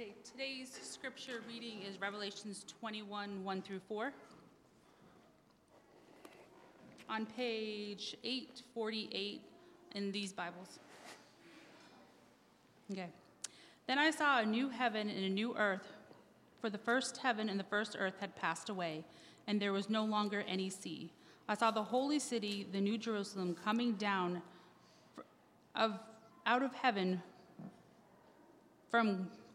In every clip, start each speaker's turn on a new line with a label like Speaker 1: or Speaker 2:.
Speaker 1: Okay, today's scripture reading is Revelations 21 1 through 4. On page 848 in these Bibles. Okay. Then I saw a new heaven and a new earth, for the first heaven and the first earth had passed away, and there was no longer any sea. I saw the holy city, the new Jerusalem, coming down of, out of heaven from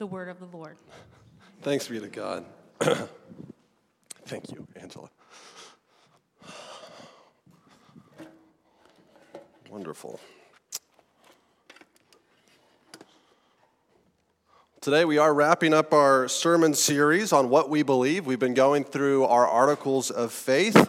Speaker 1: The word of the Lord.
Speaker 2: Thanks be to God. Thank you, Angela. Wonderful. Today, we are wrapping up our sermon series on what we believe. We've been going through our articles of faith,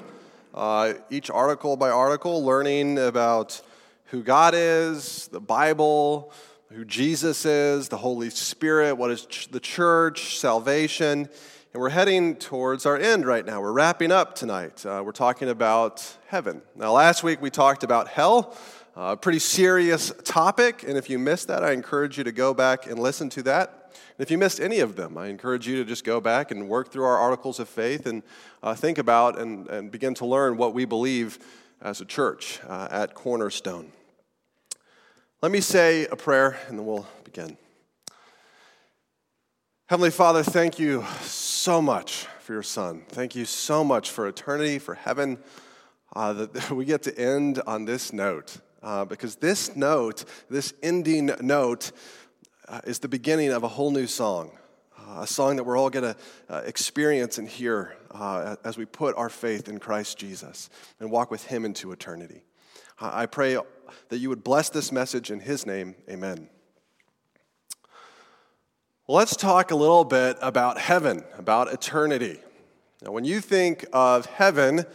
Speaker 2: uh, each article by article, learning about who God is, the Bible, who Jesus is, the Holy Spirit, what is the church, salvation. And we're heading towards our end right now. We're wrapping up tonight. Uh, we're talking about heaven. Now, last week we talked about hell, a uh, pretty serious topic. And if you missed that, I encourage you to go back and listen to that. And if you missed any of them, I encourage you to just go back and work through our articles of faith and uh, think about and, and begin to learn what we believe as a church uh, at Cornerstone. Let me say a prayer and then we'll begin. Heavenly Father, thank you so much for your Son. Thank you so much for eternity, for heaven, uh, that we get to end on this note. Uh, because this note, this ending note, uh, is the beginning of a whole new song. Uh, a song that we're all going to uh, experience and hear uh, as we put our faith in Christ Jesus and walk with Him into eternity. I pray that you would bless this message in His name. Amen. Let's talk a little bit about heaven, about eternity. Now, when you think of heaven,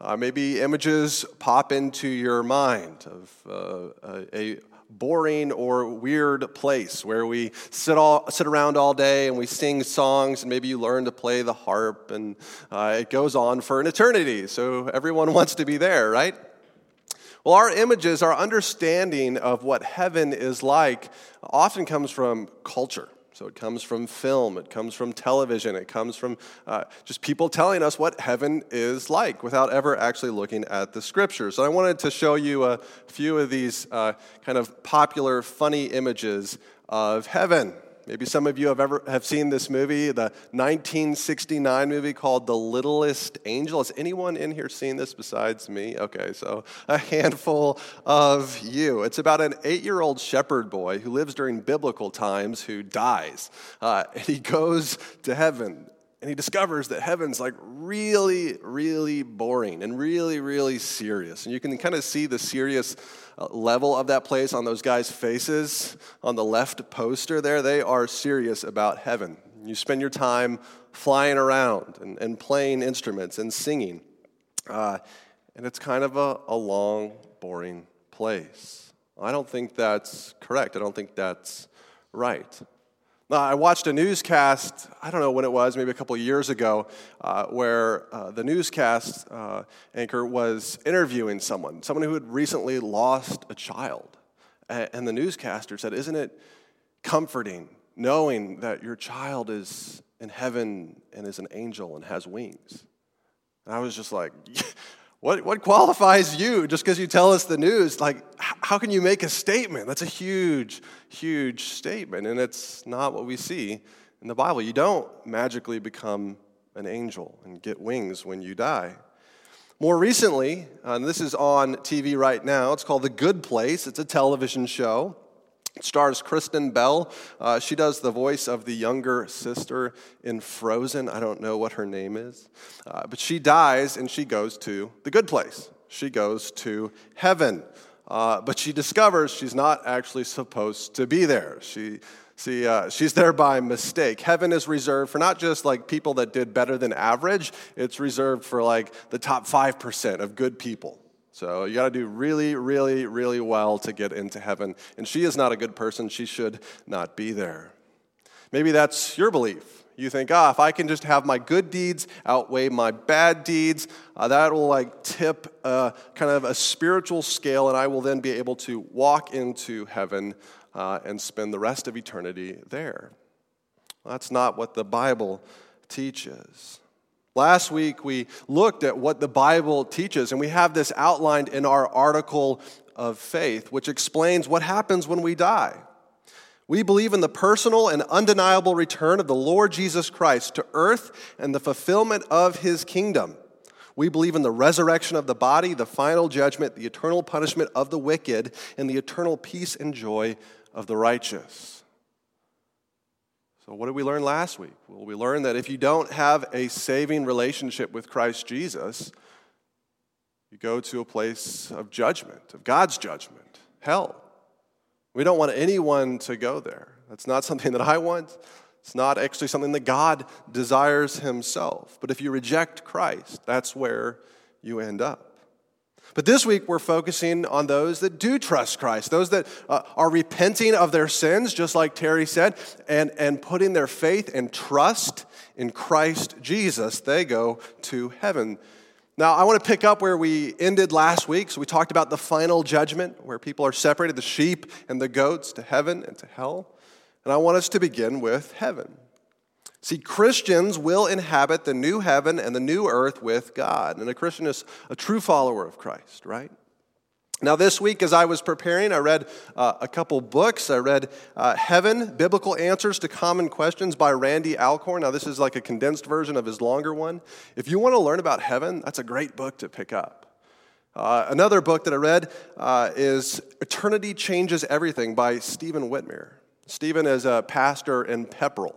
Speaker 2: uh, maybe images pop into your mind of uh, a, boring or weird place where we sit, all, sit around all day and we sing songs and maybe you learn to play the harp and uh, it goes on for an eternity. So everyone wants to be there, right? Well, our images, our understanding of what heaven is like often comes from culture. So it comes from film, it comes from television, it comes from uh, just people telling us what heaven is like without ever actually looking at the scriptures. So I wanted to show you a few of these uh, kind of popular, funny images of heaven. Maybe some of you have ever have seen this movie, the 1969 movie called The Littlest Angel. Has anyone in here seen this besides me? Okay, so a handful of you. It's about an eight-year-old shepherd boy who lives during biblical times who dies. Uh, and he goes to heaven and he discovers that heaven's like really, really boring and really, really serious. And you can kind of see the serious uh, level of that place on those guys' faces on the left poster there. They are serious about heaven. You spend your time flying around and, and playing instruments and singing. Uh, and it's kind of a, a long, boring place. I don't think that's correct. I don't think that's right. Now, I watched a newscast, I don't know when it was, maybe a couple of years ago, uh, where uh, the newscast uh, anchor was interviewing someone, someone who had recently lost a child. And the newscaster said, Isn't it comforting knowing that your child is in heaven and is an angel and has wings? And I was just like, What, what qualifies you just because you tell us the news? Like, how can you make a statement? That's a huge, huge statement, and it's not what we see in the Bible. You don't magically become an angel and get wings when you die. More recently, and this is on TV right now, it's called The Good Place. It's a television show. It stars Kristen Bell. Uh, she does the voice of the younger sister in Frozen. I don't know what her name is. Uh, but she dies and she goes to the good place. She goes to heaven. Uh, but she discovers she's not actually supposed to be there. She See, uh, she's there by mistake. Heaven is reserved for not just like people that did better than average, it's reserved for like the top 5% of good people. So you got to do really, really, really well to get into heaven. And she is not a good person. She should not be there. Maybe that's your belief. You think, ah, if I can just have my good deeds outweigh my bad deeds, uh, that will like tip uh, kind of a spiritual scale, and I will then be able to walk into heaven uh, and spend the rest of eternity there. Well, that's not what the Bible teaches. Last week, we looked at what the Bible teaches, and we have this outlined in our article of faith, which explains what happens when we die. We believe in the personal and undeniable return of the Lord Jesus Christ to earth and the fulfillment of his kingdom. We believe in the resurrection of the body, the final judgment, the eternal punishment of the wicked, and the eternal peace and joy of the righteous. So, what did we learn last week? Well, we learned that if you don't have a saving relationship with Christ Jesus, you go to a place of judgment, of God's judgment, hell. We don't want anyone to go there. That's not something that I want. It's not actually something that God desires Himself. But if you reject Christ, that's where you end up. But this week, we're focusing on those that do trust Christ, those that uh, are repenting of their sins, just like Terry said, and, and putting their faith and trust in Christ Jesus. They go to heaven. Now, I want to pick up where we ended last week. So, we talked about the final judgment, where people are separated, the sheep and the goats, to heaven and to hell. And I want us to begin with heaven. See, Christians will inhabit the new heaven and the new earth with God. And a Christian is a true follower of Christ, right? Now, this week, as I was preparing, I read uh, a couple books. I read uh, Heaven Biblical Answers to Common Questions by Randy Alcorn. Now, this is like a condensed version of his longer one. If you want to learn about heaven, that's a great book to pick up. Uh, another book that I read uh, is Eternity Changes Everything by Stephen Witmer. Stephen is a pastor in Pepperell.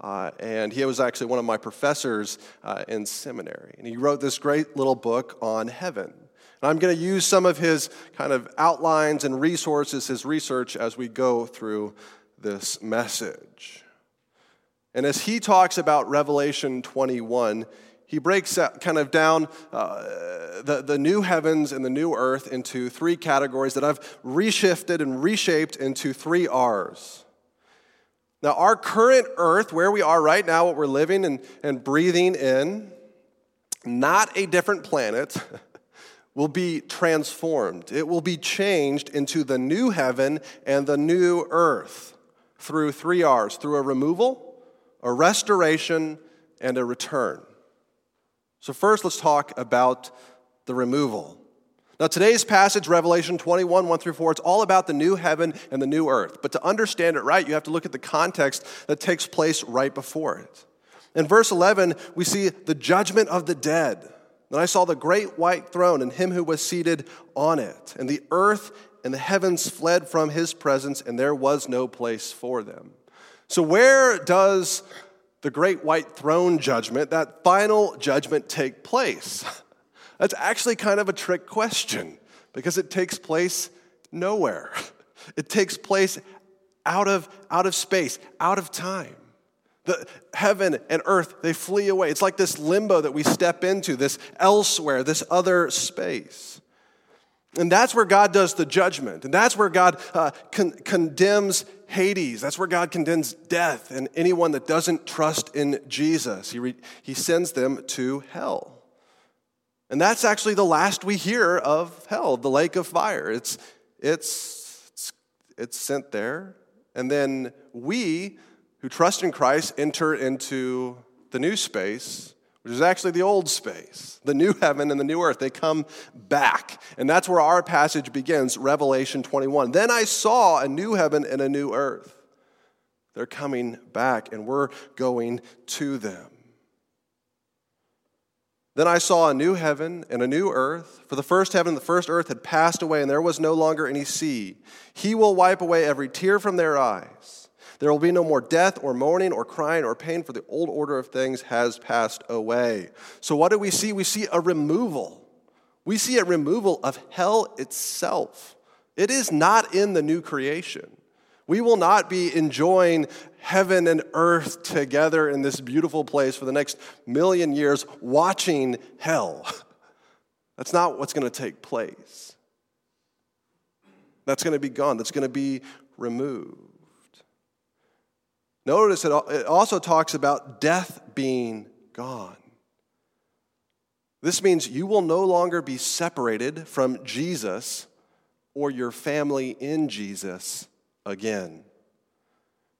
Speaker 2: Uh, and he was actually one of my professors uh, in seminary. And he wrote this great little book on heaven. And I'm going to use some of his kind of outlines and resources, his research, as we go through this message. And as he talks about Revelation 21, he breaks kind of down uh, the, the new heavens and the new earth into three categories that I've reshifted and reshaped into three R's. Now, our current earth, where we are right now, what we're living and, and breathing in, not a different planet. will be transformed. It will be changed into the new heaven and the new earth through three R's through a removal, a restoration, and a return. So, first, let's talk about the removal. Now, today's passage, Revelation 21, 1 through 4, it's all about the new heaven and the new earth. But to understand it right, you have to look at the context that takes place right before it. In verse 11, we see the judgment of the dead. Then I saw the great white throne and him who was seated on it. And the earth and the heavens fled from his presence, and there was no place for them. So, where does the great white throne judgment, that final judgment, take place? That's actually kind of a trick question because it takes place nowhere. It takes place out of, out of space, out of time. The heaven and earth, they flee away. It's like this limbo that we step into, this elsewhere, this other space. And that's where God does the judgment. And that's where God uh, con- condemns Hades. That's where God condemns death and anyone that doesn't trust in Jesus. He, re- he sends them to hell. And that's actually the last we hear of hell, the lake of fire. It's, it's, it's, it's sent there. And then we who trust in Christ enter into the new space, which is actually the old space, the new heaven and the new earth. They come back. And that's where our passage begins, Revelation 21. Then I saw a new heaven and a new earth. They're coming back, and we're going to them. Then I saw a new heaven and a new earth, for the first heaven and the first earth had passed away, and there was no longer any sea. He will wipe away every tear from their eyes. There will be no more death or mourning or crying or pain, for the old order of things has passed away. So, what do we see? We see a removal. We see a removal of hell itself. It is not in the new creation. We will not be enjoying heaven and earth together in this beautiful place for the next million years watching hell. That's not what's going to take place. That's going to be gone, that's going to be removed. Notice it also talks about death being gone. This means you will no longer be separated from Jesus or your family in Jesus again.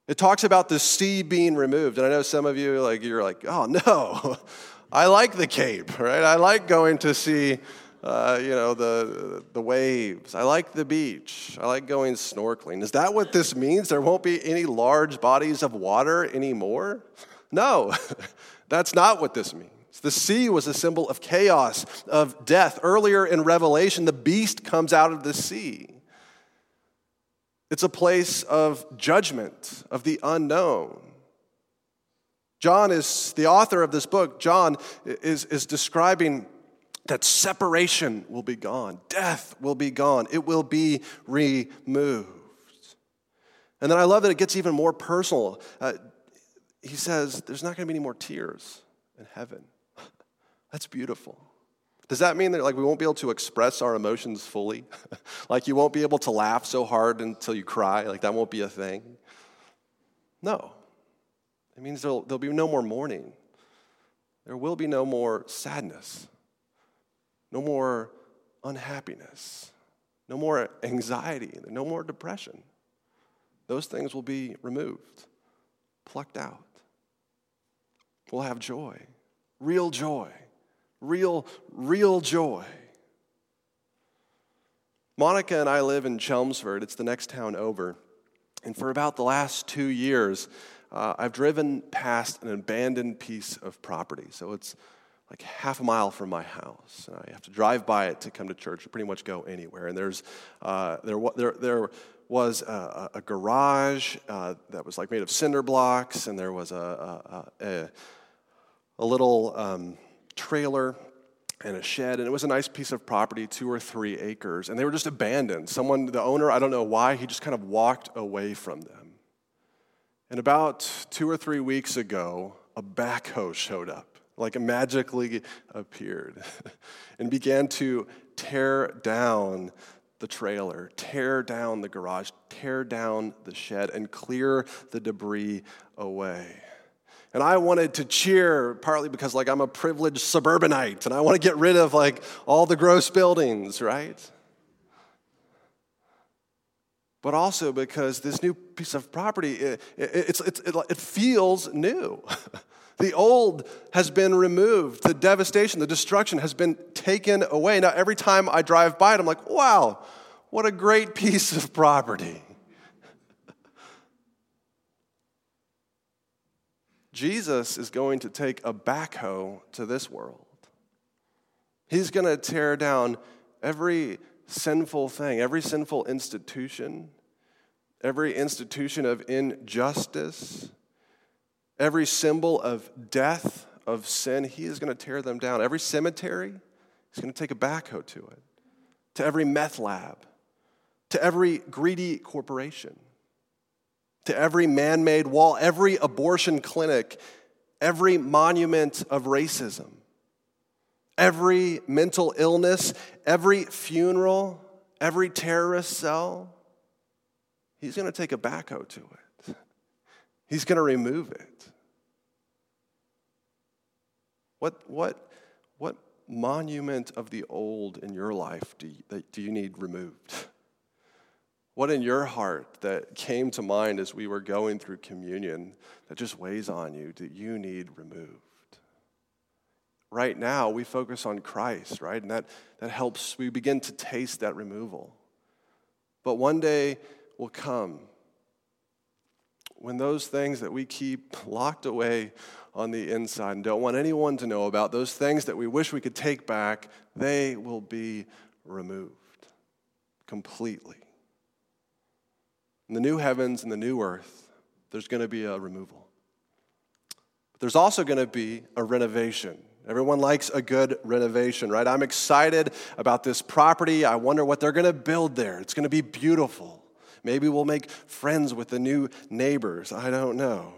Speaker 2: It talks about the sea being removed. And I know some of you like you're like, "Oh no. I like the Cape, right? I like going to see uh, you know, the, the waves. I like the beach. I like going snorkeling. Is that what this means? There won't be any large bodies of water anymore? No, that's not what this means. The sea was a symbol of chaos, of death. Earlier in Revelation, the beast comes out of the sea. It's a place of judgment, of the unknown. John is the author of this book. John is, is describing that separation will be gone, death will be gone, it will be removed. And then I love that it gets even more personal. Uh, he says, There's not going to be any more tears in heaven. That's beautiful. Does that mean that like we won't be able to express our emotions fully? like you won't be able to laugh so hard until you cry? Like that won't be a thing? No. It means there'll, there'll be no more mourning. There will be no more sadness no more unhappiness, no more anxiety, no more depression. Those things will be removed, plucked out. We'll have joy, real joy, real, real joy. Monica and I live in Chelmsford, it's the next town over. And for about the last two years, uh, I've driven past an abandoned piece of property. So it's like half a mile from my house. And I have to drive by it to come to church pretty much go anywhere. And there's, uh, there, there, there was a, a garage uh, that was like made of cinder blocks, and there was a, a, a, a little um, trailer and a shed, and it was a nice piece of property, two or three acres, and they were just abandoned. Someone, the owner, I don't know why, he just kind of walked away from them. And about two or three weeks ago, a backhoe showed up like magically appeared and began to tear down the trailer, tear down the garage, tear down the shed, and clear the debris away. And I wanted to cheer partly because like I'm a privileged suburbanite and I want to get rid of like all the gross buildings, right? But also because this new piece of property, it, it, it, it feels new. The old has been removed. The devastation, the destruction has been taken away. Now, every time I drive by it, I'm like, wow, what a great piece of property. Jesus is going to take a backhoe to this world. He's going to tear down every sinful thing, every sinful institution, every institution of injustice Every symbol of death, of sin, he is going to tear them down. Every cemetery, he's going to take a backhoe to it. To every meth lab, to every greedy corporation, to every man made wall, every abortion clinic, every monument of racism, every mental illness, every funeral, every terrorist cell. He's going to take a backhoe to it. He's going to remove it. What, what, what monument of the old in your life do you, do you need removed? What in your heart that came to mind as we were going through communion that just weighs on you do you need removed? Right now, we focus on Christ, right? And that, that helps, we begin to taste that removal. But one day will come when those things that we keep locked away on the inside and don't want anyone to know about, those things that we wish we could take back, they will be removed completely. In the new heavens and the new earth, there's going to be a removal. But there's also going to be a renovation. Everyone likes a good renovation, right? I'm excited about this property. I wonder what they're going to build there. It's going to be beautiful. Maybe we'll make friends with the new neighbors. I don't know.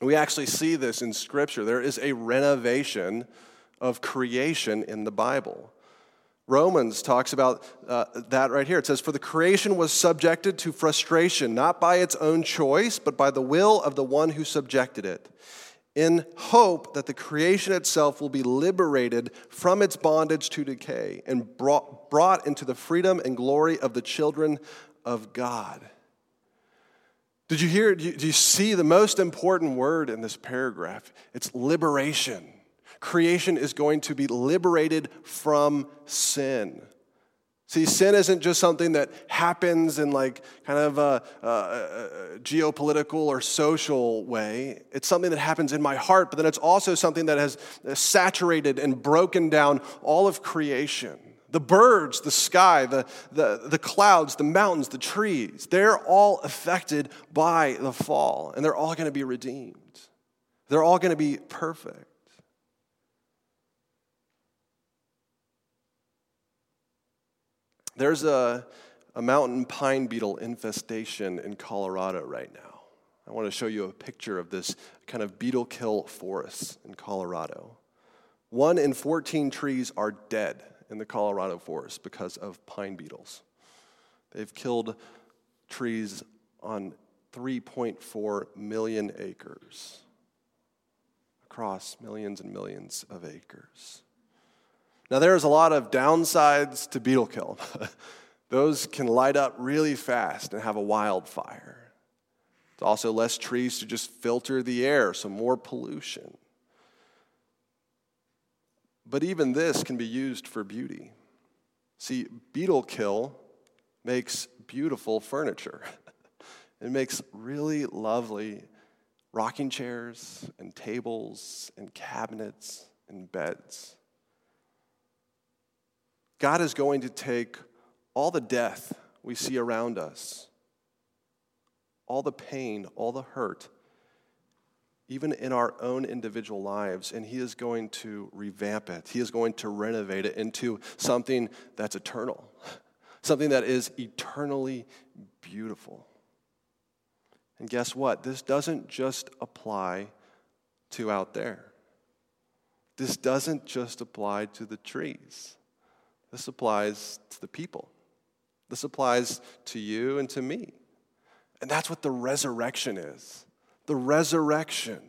Speaker 2: We actually see this in Scripture. There is a renovation of creation in the Bible. Romans talks about uh, that right here. It says, For the creation was subjected to frustration, not by its own choice, but by the will of the one who subjected it, in hope that the creation itself will be liberated from its bondage to decay and brought, brought into the freedom and glory of the children of God. Did you hear? Do you see the most important word in this paragraph? It's liberation creation is going to be liberated from sin. See, sin isn't just something that happens in like kind of a, a, a, geopolitical or social way. It's something that happens in my heart, but then it's also something that has saturated and broken down all of creation. The birds, the sky, the, the, the clouds, the mountains, the trees, they're all affected by the fall, and they're all going to be redeemed. They're all going to be perfect. There's a, a mountain pine beetle infestation in Colorado right now. I want to show you a picture of this kind of beetle kill forest in Colorado. One in 14 trees are dead in the Colorado forest because of pine beetles. They've killed trees on 3.4 million acres across millions and millions of acres. Now, there's a lot of downsides to beetle kill. Those can light up really fast and have a wildfire. It's also less trees to just filter the air, so more pollution. But even this can be used for beauty. See, beetle kill makes beautiful furniture. it makes really lovely rocking chairs and tables and cabinets and beds. God is going to take all the death we see around us, all the pain, all the hurt, even in our own individual lives, and He is going to revamp it. He is going to renovate it into something that's eternal, something that is eternally beautiful. And guess what? This doesn't just apply to out there. This doesn't just apply to the trees. This applies to the people. This applies to you and to me. And that's what the resurrection is the resurrection.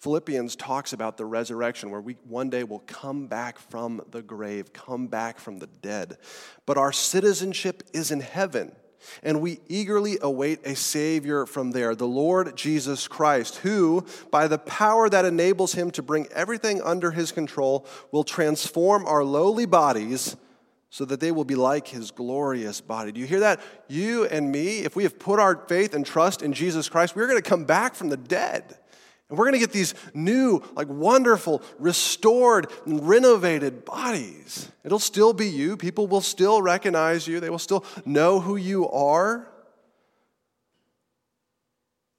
Speaker 2: Philippians talks about the resurrection where we one day will come back from the grave, come back from the dead. But our citizenship is in heaven and we eagerly await a Savior from there, the Lord Jesus Christ, who, by the power that enables him to bring everything under his control, will transform our lowly bodies so that they will be like his glorious body. Do you hear that? You and me, if we have put our faith and trust in Jesus Christ, we're going to come back from the dead. And we're going to get these new, like wonderful, restored, and renovated bodies. It'll still be you. People will still recognize you, they will still know who you are.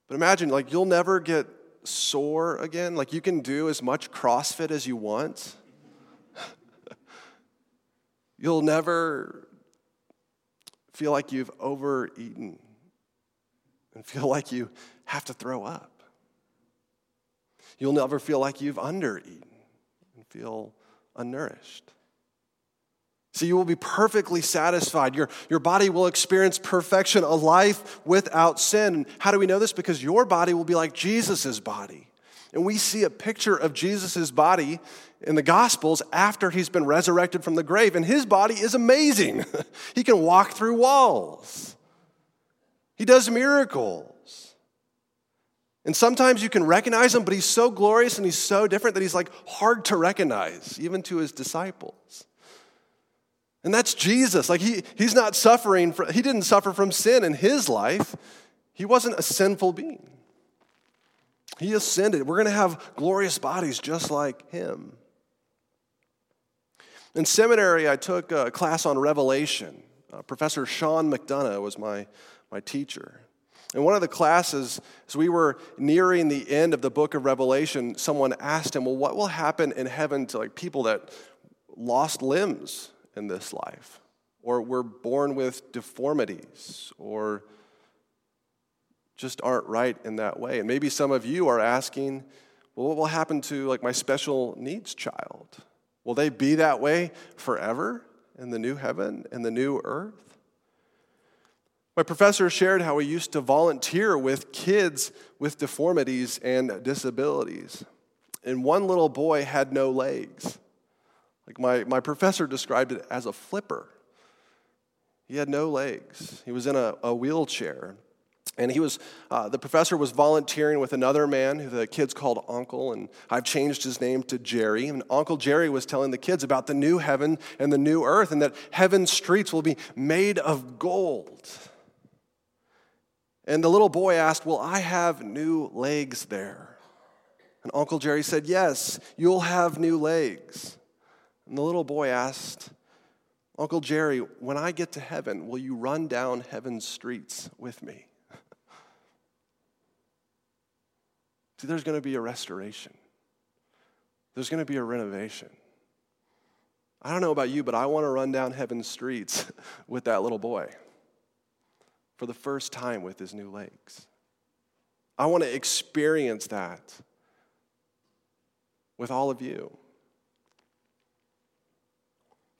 Speaker 2: But imagine, like, you'll never get sore again. Like, you can do as much CrossFit as you want. You'll never feel like you've overeaten and feel like you have to throw up. You'll never feel like you've undereaten and feel unnourished. So you will be perfectly satisfied. Your, your body will experience perfection, a life without sin. how do we know this? Because your body will be like Jesus' body. And we see a picture of Jesus' body in the Gospels after he's been resurrected from the grave. And his body is amazing. he can walk through walls, he does miracles. And sometimes you can recognize him, but he's so glorious and he's so different that he's like hard to recognize, even to his disciples. And that's Jesus. Like he, he's not suffering, from, he didn't suffer from sin in his life. He wasn't a sinful being. He ascended. We're going to have glorious bodies just like him. In seminary, I took a class on Revelation. Uh, Professor Sean McDonough was my, my teacher. In one of the classes, as we were nearing the end of the book of Revelation, someone asked him, Well, what will happen in heaven to like people that lost limbs in this life? or we're born with deformities, or just aren't right in that way. And maybe some of you are asking, well, what will happen to like my special needs child? Will they be that way forever in the new heaven and the new earth? My professor shared how he used to volunteer with kids with deformities and disabilities. And one little boy had no legs. Like my, my professor described it as a flipper. He had no legs, he was in a, a wheelchair. And he was, uh, the professor was volunteering with another man who the kids called Uncle, and I've changed his name to Jerry. And Uncle Jerry was telling the kids about the new heaven and the new earth, and that heaven's streets will be made of gold. And the little boy asked, Will I have new legs there? And Uncle Jerry said, Yes, you'll have new legs. And the little boy asked, Uncle Jerry, when I get to heaven, will you run down heaven's streets with me? See, there's going to be a restoration, there's going to be a renovation. I don't know about you, but I want to run down heaven's streets with that little boy for the first time with his new legs. I want to experience that with all of you.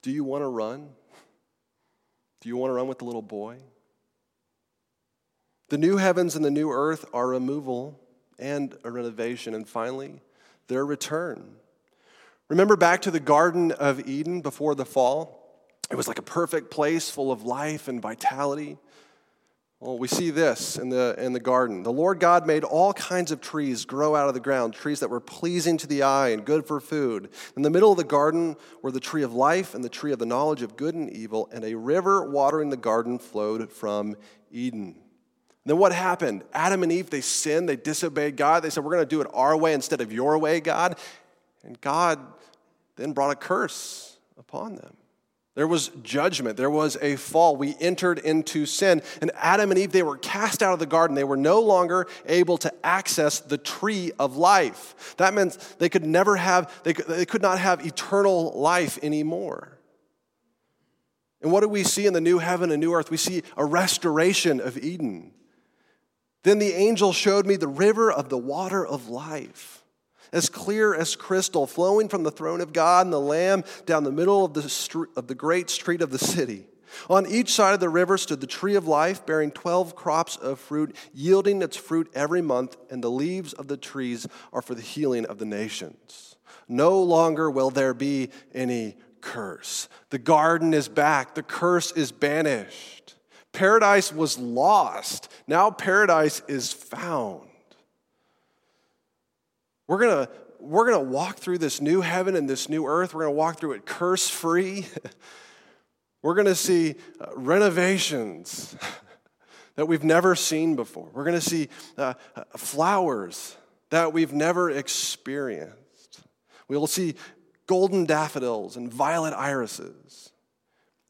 Speaker 2: Do you want to run? Do you want to run with the little boy? The new heavens and the new earth are removal and a renovation. And finally, their return. Remember back to the Garden of Eden before the fall? It was like a perfect place full of life and vitality. Well, we see this in the, in the garden. The Lord God made all kinds of trees grow out of the ground, trees that were pleasing to the eye and good for food. In the middle of the garden were the tree of life and the tree of the knowledge of good and evil, and a river watering the garden flowed from Eden. Then what happened? Adam and Eve, they sinned, they disobeyed God. They said, We're going to do it our way instead of your way, God. And God then brought a curse upon them. There was judgment. There was a fall. We entered into sin. And Adam and Eve, they were cast out of the garden. They were no longer able to access the tree of life. That meant they could never have, they could, they could not have eternal life anymore. And what do we see in the new heaven and new earth? We see a restoration of Eden. Then the angel showed me the river of the water of life, as clear as crystal, flowing from the throne of God and the Lamb down the middle of the, street, of the great street of the city. On each side of the river stood the tree of life, bearing 12 crops of fruit, yielding its fruit every month, and the leaves of the trees are for the healing of the nations. No longer will there be any curse. The garden is back, the curse is banished. Paradise was lost. Now paradise is found. We're going to we're going to walk through this new heaven and this new earth. We're going to walk through it curse free. we're going to see uh, renovations that we've never seen before. We're going to see uh, uh, flowers that we've never experienced. We will see golden daffodils and violet irises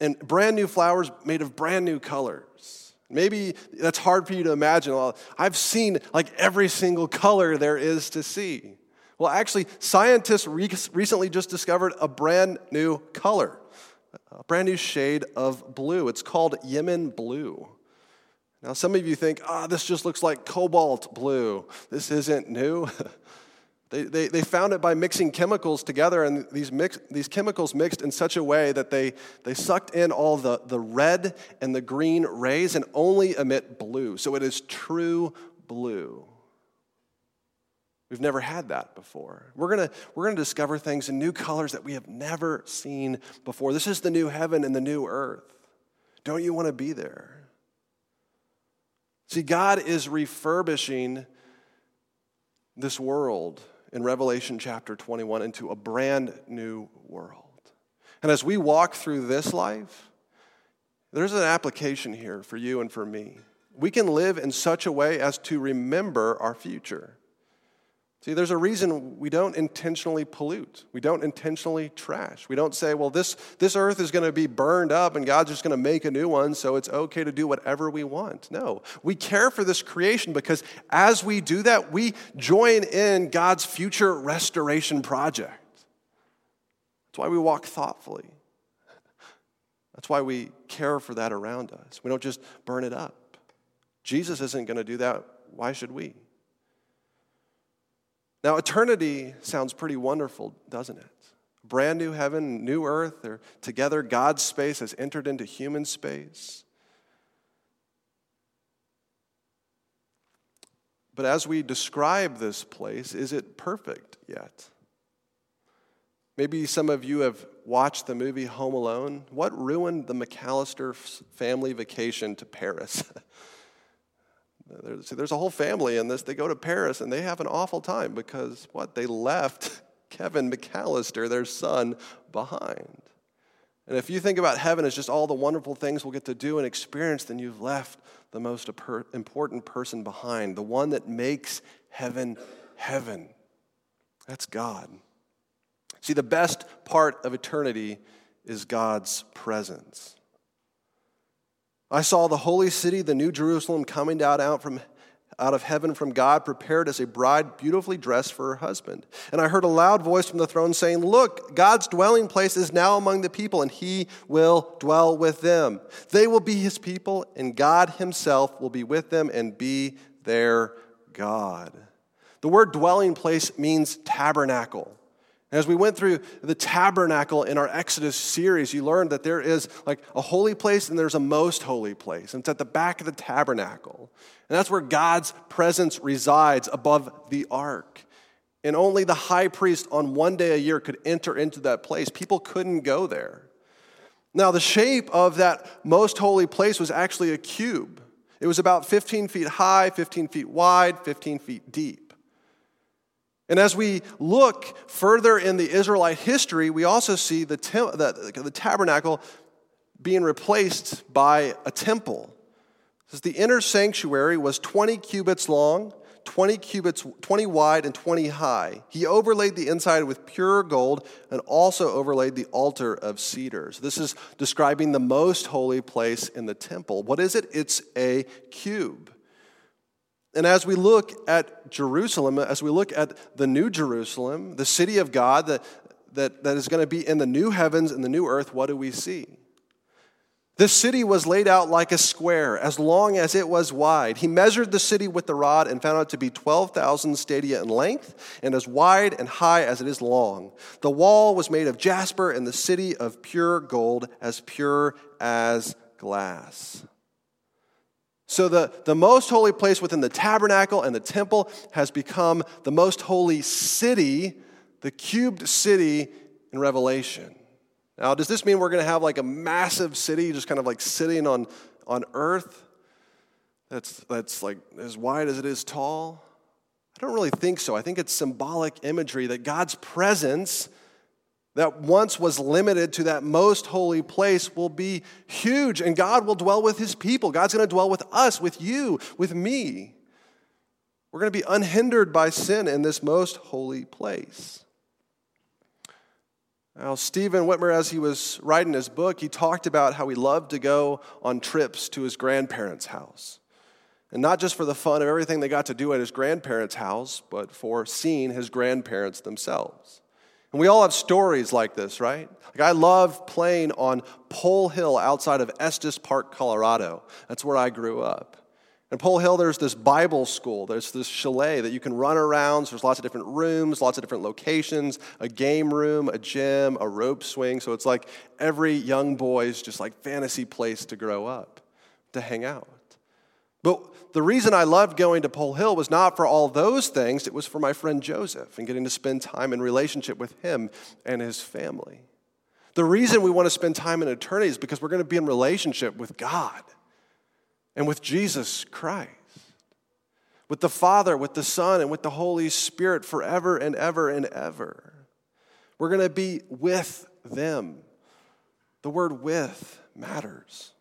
Speaker 2: and brand new flowers made of brand new colors. Maybe that's hard for you to imagine. Well, I've seen like every single color there is to see. Well, actually, scientists re- recently just discovered a brand new color, a brand new shade of blue. It's called YInMn blue. Now, some of you think, ah, oh, this just looks like cobalt blue. This isn't new. They, they, they found it by mixing chemicals together, and these, mix, these chemicals mixed in such a way that they, they sucked in all the, the red and the green rays and only emit blue. So it is true blue. We've never had that before. We're going we're going to discover things in new colors that we have never seen before. This is the new heaven and the new earth. Don't you want to be there? See, God is refurbishing this world in Revelation chapter 21 into a brand new world. And as we walk through this life, there's an application here for you and for me. We can live in such a way as to remember our future. See, there's a reason we don't intentionally pollute. We don't intentionally trash. We don't say, well, this, this earth is going to be burned up and God's just going to make a new one, so it's okay to do whatever we want. No, we care for this creation because as we do that, we join in God's future restoration project. That's why we walk thoughtfully. That's why we care for that around us. We don't just burn it up. Jesus isn't going to do that. Why should we? Now, eternity sounds pretty wonderful, doesn't it? Brand new heaven, new earth, they're together. God's space has entered into human space. But as we describe this place, is it perfect yet? Maybe some of you have watched the movie Home Alone. What ruined the McAllister family vacation to Paris? there's, there's a whole family in this. They go to Paris and they have an awful time because what? They left Kevin McAllister, their son, behind. And if you think about heaven as just all the wonderful things we'll get to do and experience, then you've left the most important person behind, the one that makes heaven heaven. That's God. See, the best part of eternity is God's presence. I saw the holy city, the new Jerusalem, coming down out from out of heaven from God, prepared as a bride beautifully dressed for her husband. And I heard a loud voice from the throne saying, Look, God's dwelling place is now among the people, and he will dwell with them. They will be his people, and God himself will be with them and be their God. The word dwelling place means tabernacle. As we went through the tabernacle in our Exodus series, you learned that there is like a holy place and there's a most holy place. And it's at the back of the tabernacle. And that's where God's presence resides above the ark. And only the high priest on one day a year could enter into that place. People couldn't go there. Now, the shape of that most holy place was actually a cube. It was about 15 feet high, 15 feet wide, 15 feet deep. And as we look further in the Israelite history, we also see the, the, the tabernacle being replaced by a temple. Says the inner sanctuary was 20 cubits long, 20 cubits, 20 wide, and 20 high. He overlaid the inside with pure gold and also overlaid the altar of cedars. This is describing the most holy place in the temple. What is it? It's a cube. And as we look at Jerusalem, as we look at the new Jerusalem, the city of God that, that, that is going to be in the new heavens and the new earth, what do we see? This city was laid out like a square, as long as it was wide. He measured the city with the rod and found it to be 12,000 stadia in length and as wide and high as it is long. The wall was made of jasper and the city of pure gold, as pure as glass. So, the, the most holy place within the tabernacle and the temple has become the most holy city, the cubed city in Revelation. Now, does this mean we're going to have like a massive city just kind of like sitting on, on earth that's, that's like as wide as it is tall? I don't really think so. I think it's symbolic imagery that God's presence that once was limited to that most holy place will be huge, and God will dwell with his people. God's going to dwell with us, with you, with me. We're going to be unhindered by sin in this most holy place. Now, Stephen Witmer, as he was writing his book, he talked about how he loved to go on trips to his grandparents' house. And not just for the fun of everything they got to do at his grandparents' house, but for seeing his grandparents themselves. And we all have stories like this, right? Like I love playing on Pole Hill outside of Estes Park, Colorado. That's where I grew up. In Pole Hill, there's this Bible school. There's this chalet that you can run around. So there's lots of different rooms, lots of different locations, a game room, a gym, a rope swing. So it's like every young boy's just like fantasy place to grow up, to hang out. But the reason I loved going to Pole Hill was not for all those things, it was for my friend Joseph and getting to spend time in relationship with him and his family. The reason we want to spend time in eternity is because we're going to be in relationship with God and with Jesus Christ, with the Father, with the Son, and with the Holy Spirit forever and ever and ever. We're going to be with them. The word with matters.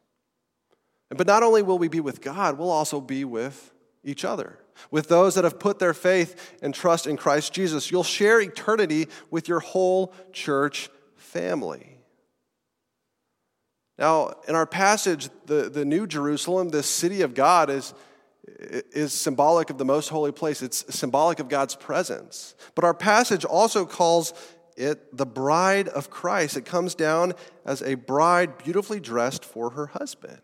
Speaker 2: But not only will we be with God, we'll also be with each other, with those that have put their faith and trust in Christ Jesus. You'll share eternity with your whole church family. Now, in our passage, the, the New Jerusalem, the city of God, is, is symbolic of the most holy place. It's symbolic of God's presence. But our passage also calls it the bride of Christ. It comes down as a bride beautifully dressed for her husband.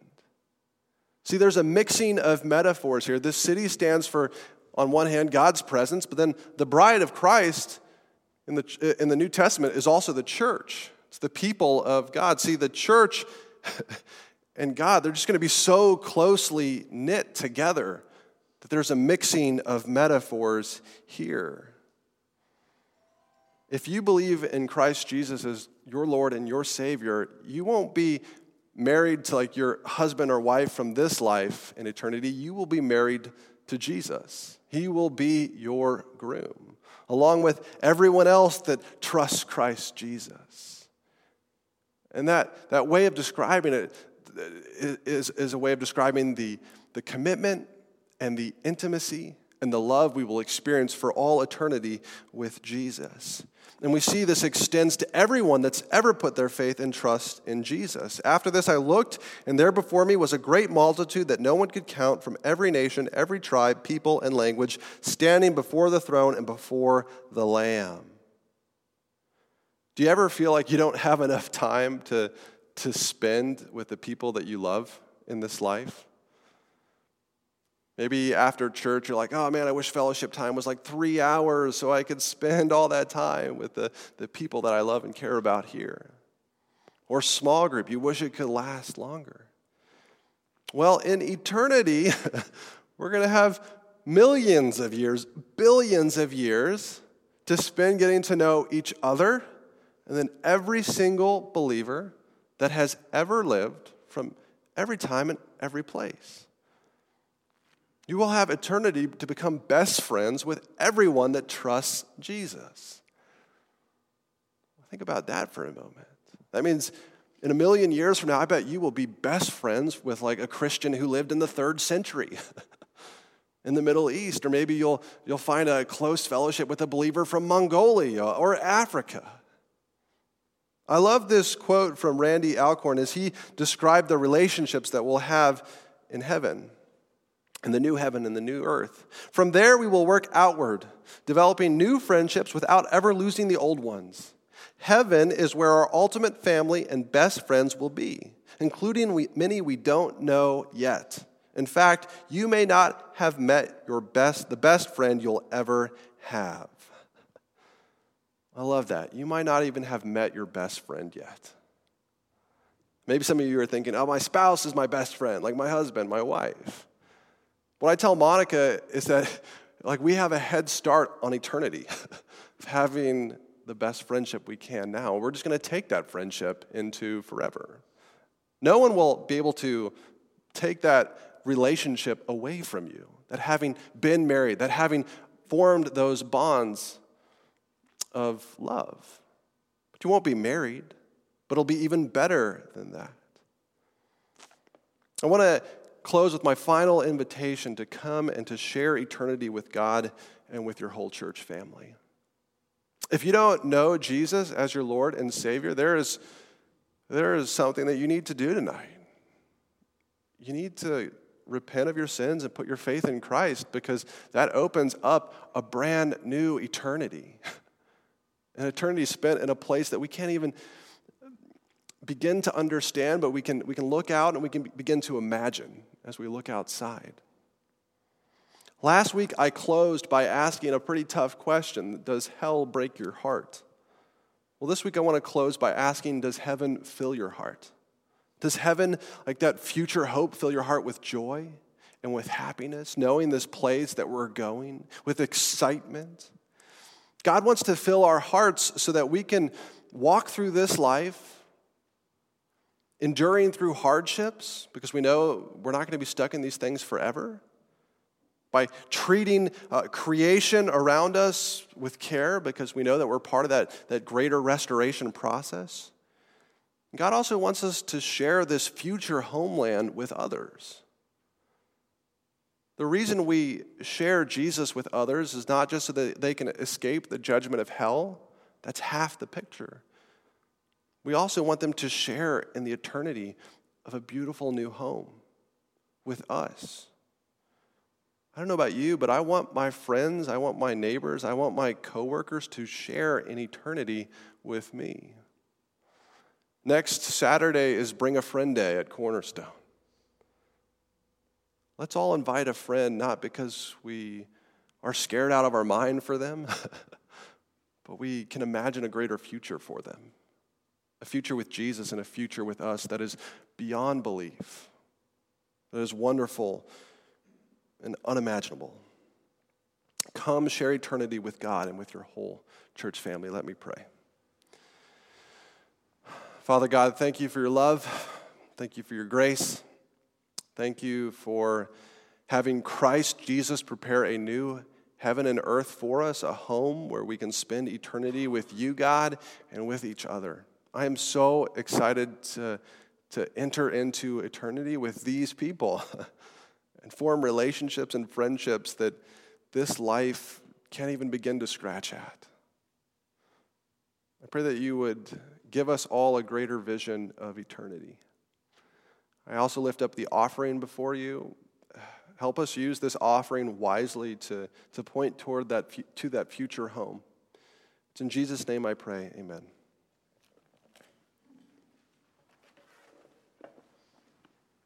Speaker 2: See, there's a mixing of metaphors here. This city stands for, on one hand, God's presence, but then the bride of Christ in the, in the New Testament is also the church. It's the people of God. See, the church and God, they're just going to be so closely knit together that there's a mixing of metaphors here. If you believe in Christ Jesus as your Lord and your Savior, you won't be married to like your husband or wife from this life in eternity, you will be married to Jesus. He will be your groom, along with everyone else that trusts Christ Jesus. And that, that way of describing it is, is a way of describing the, the commitment and the intimacy and the love we will experience for all eternity with Jesus. And we see this extends to everyone that's ever put their faith and trust in Jesus. After this, I looked, and there before me was a great multitude that no one could count from every nation, every tribe, people, and language, standing before the throne and before the Lamb. Do you ever feel like you don't have enough time to, to spend with the people that you love in this life? Maybe after church, you're like, oh man, I wish fellowship time was like three hours so I could spend all that time with the, the people that I love and care about here. Or small group, you wish it could last longer. Well, in eternity, we're going to have millions of years, billions of years to spend getting to know each other and then every single believer that has ever lived from every time and every place. You will have eternity to become best friends with everyone that trusts Jesus. Think about that for a moment. That means in a million years from now, I bet you will be best friends with like a Christian who lived in the third century in the Middle East, or maybe you'll, you'll find a close fellowship with a believer from Mongolia or Africa. I love this quote from Randy Alcorn as he described the relationships that we'll have in heaven and the new heaven and the new earth. From there, we will work outward, developing new friendships without ever losing the old ones. Heaven is where our ultimate family and best friends will be, including we, many we don't know yet. In fact, you may not have met your best, the best friend you'll ever have. I love that. You might not even have met your best friend yet. Maybe some of you are thinking, oh, my spouse is my best friend, like my husband, my wife. What I tell Monica is that like we have a head start on eternity of having the best friendship we can now. We're just going to take that friendship into forever. No one will be able to take that relationship away from you. That having been married, that having formed those bonds of love. But you won't be married, but it'll be even better than that. I want to close with my final invitation to come and to share eternity with God and with your whole church family. If you don't know Jesus as your Lord and Savior, there is, there is something that you need to do tonight. You need to repent of your sins and put your faith in Christ because that opens up a brand new eternity. An eternity spent in a place that we can't even begin to understand, but we can, we can look out and we can begin to imagine as we look outside. Last week, I closed by asking a pretty tough question Does hell break your heart? Well, this week, I want to close by asking Does heaven fill your heart? Does heaven, like that future hope, fill your heart with joy and with happiness, knowing this place that we're going, with excitement? God wants to fill our hearts so that we can walk through this life enduring through hardships because we know we're not going to be stuck in these things forever, by treating uh, creation around us with care because we know that we're part of that, that greater restoration process. God also wants us to share this future homeland with others. The reason we share Jesus with others is not just so that they can escape the judgment of hell, that's half the picture. We also want them to share in the eternity of a beautiful new home with us. I don't know about you, but I want my friends, I want my neighbors, I want my coworkers to share in eternity with me. Next Saturday is Bring a Friend Day at Cornerstone. Let's all invite a friend, not because we are scared out of our mind for them, but we can imagine a greater future for them. A future with Jesus and a future with us that is beyond belief, that is wonderful and unimaginable. Come share eternity with God and with your whole church family. Let me pray. Father God, thank you for your love. Thank you for your grace. Thank you for having Christ Jesus prepare a new heaven and earth for us, a home where we can spend eternity with you, God, and with each other. I am so excited to, to enter into eternity with these people. and form relationships and friendships that this life can't even begin to scratch at. I pray that you would give us all a greater vision of eternity. I also lift up the offering before you. Help us use this offering wisely to, to point toward that, to that future home. It's in Jesus' name I pray. Amen.